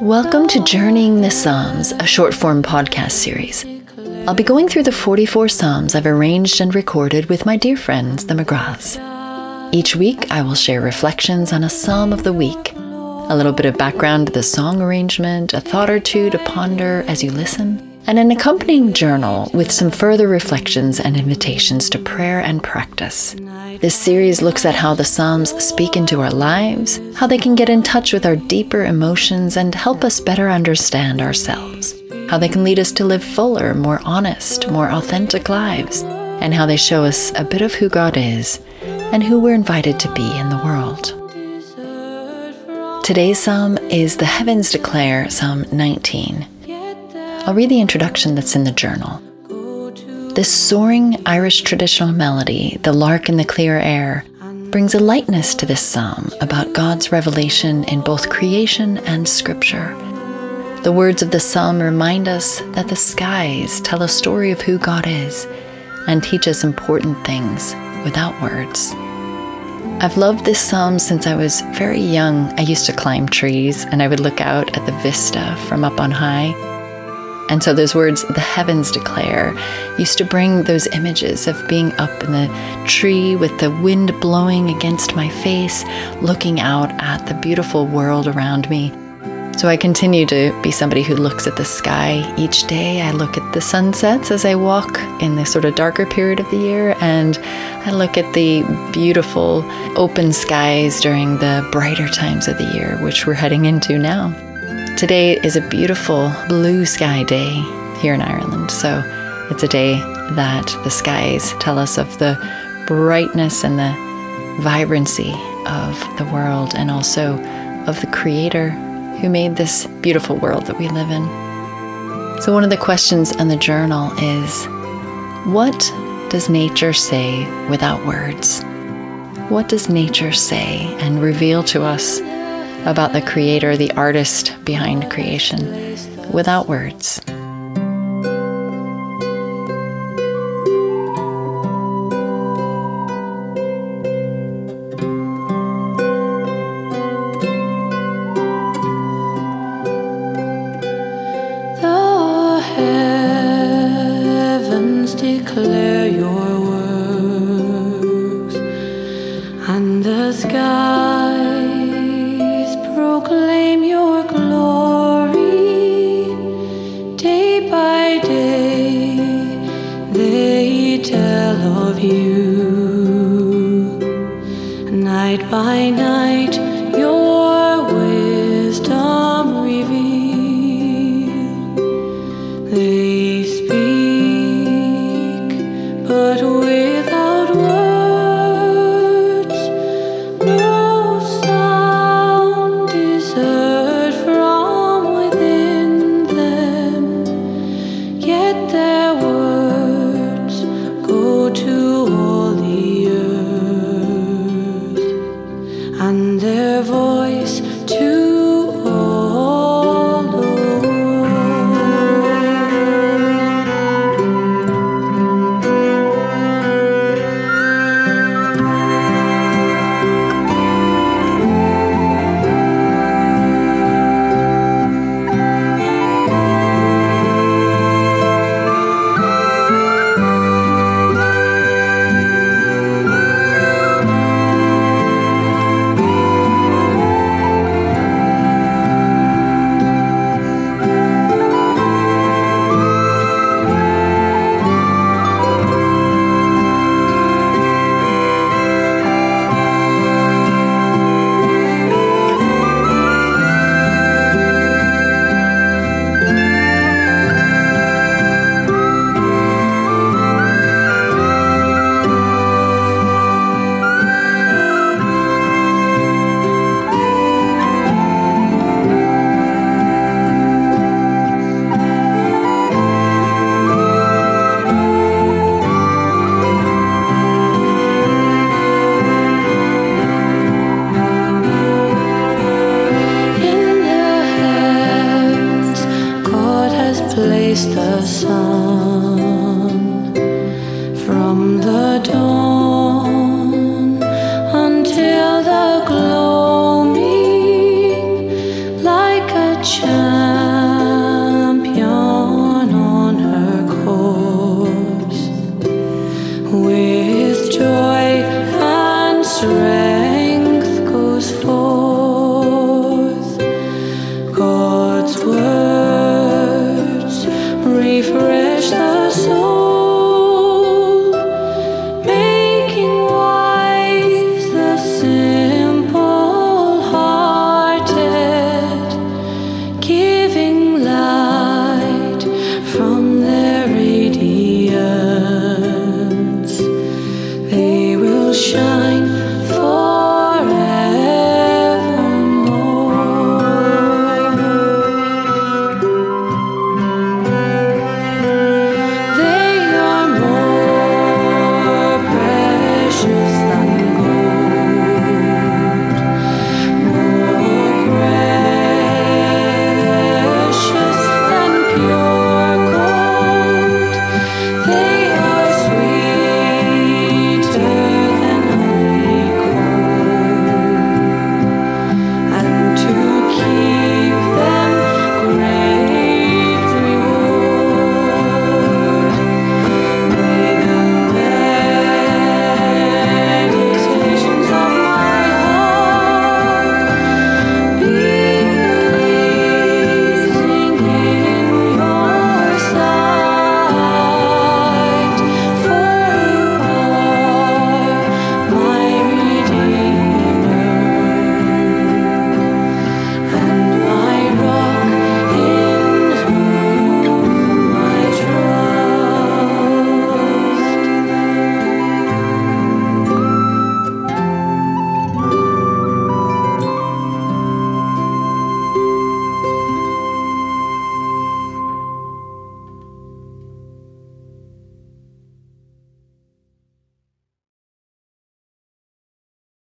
Welcome to Journeying the Psalms, a short form podcast series. I'll be going through the 44 Psalms I've arranged and recorded with my dear friends, the McGraths. Each week, I will share reflections on a Psalm of the week, a little bit of background to the song arrangement, a thought or two to ponder as you listen, and an accompanying journal with some further reflections and invitations to prayer and practice. This series looks at how the Psalms speak into our lives, how they can get in touch with our deeper emotions and help us better understand ourselves, how they can lead us to live fuller, more honest, more authentic lives, and how they show us a bit of who God is and who we're invited to be in the world. Today's psalm is The Heavens Declare, Psalm 19. I'll read the introduction that's in the journal. This soaring Irish traditional melody, the lark in the clear air, brings a lightness to this psalm about God's revelation in both creation and scripture. The words of the psalm remind us that the skies tell a story of who God is and teach us important things without words. I've loved this psalm since I was very young. I used to climb trees and I would look out at the vista from up on high. And so those words, the heavens declare, used to bring those images of being up in the tree with the wind blowing against my face, looking out at the beautiful world around me. So I continue to be somebody who looks at the sky each day. I look at the sunsets as I walk in the sort of darker period of the year, and I look at the beautiful open skies during the brighter times of the year, which we're heading into now. Today is a beautiful blue sky day here in Ireland. So it's a day that the skies tell us of the brightness and the vibrancy of the world and also of the Creator who made this beautiful world that we live in. So, one of the questions in the journal is What does nature say without words? What does nature say and reveal to us about the creator, the artist behind creation, without words. The heavens declare your works, and the skies you. Night by night, from the dawn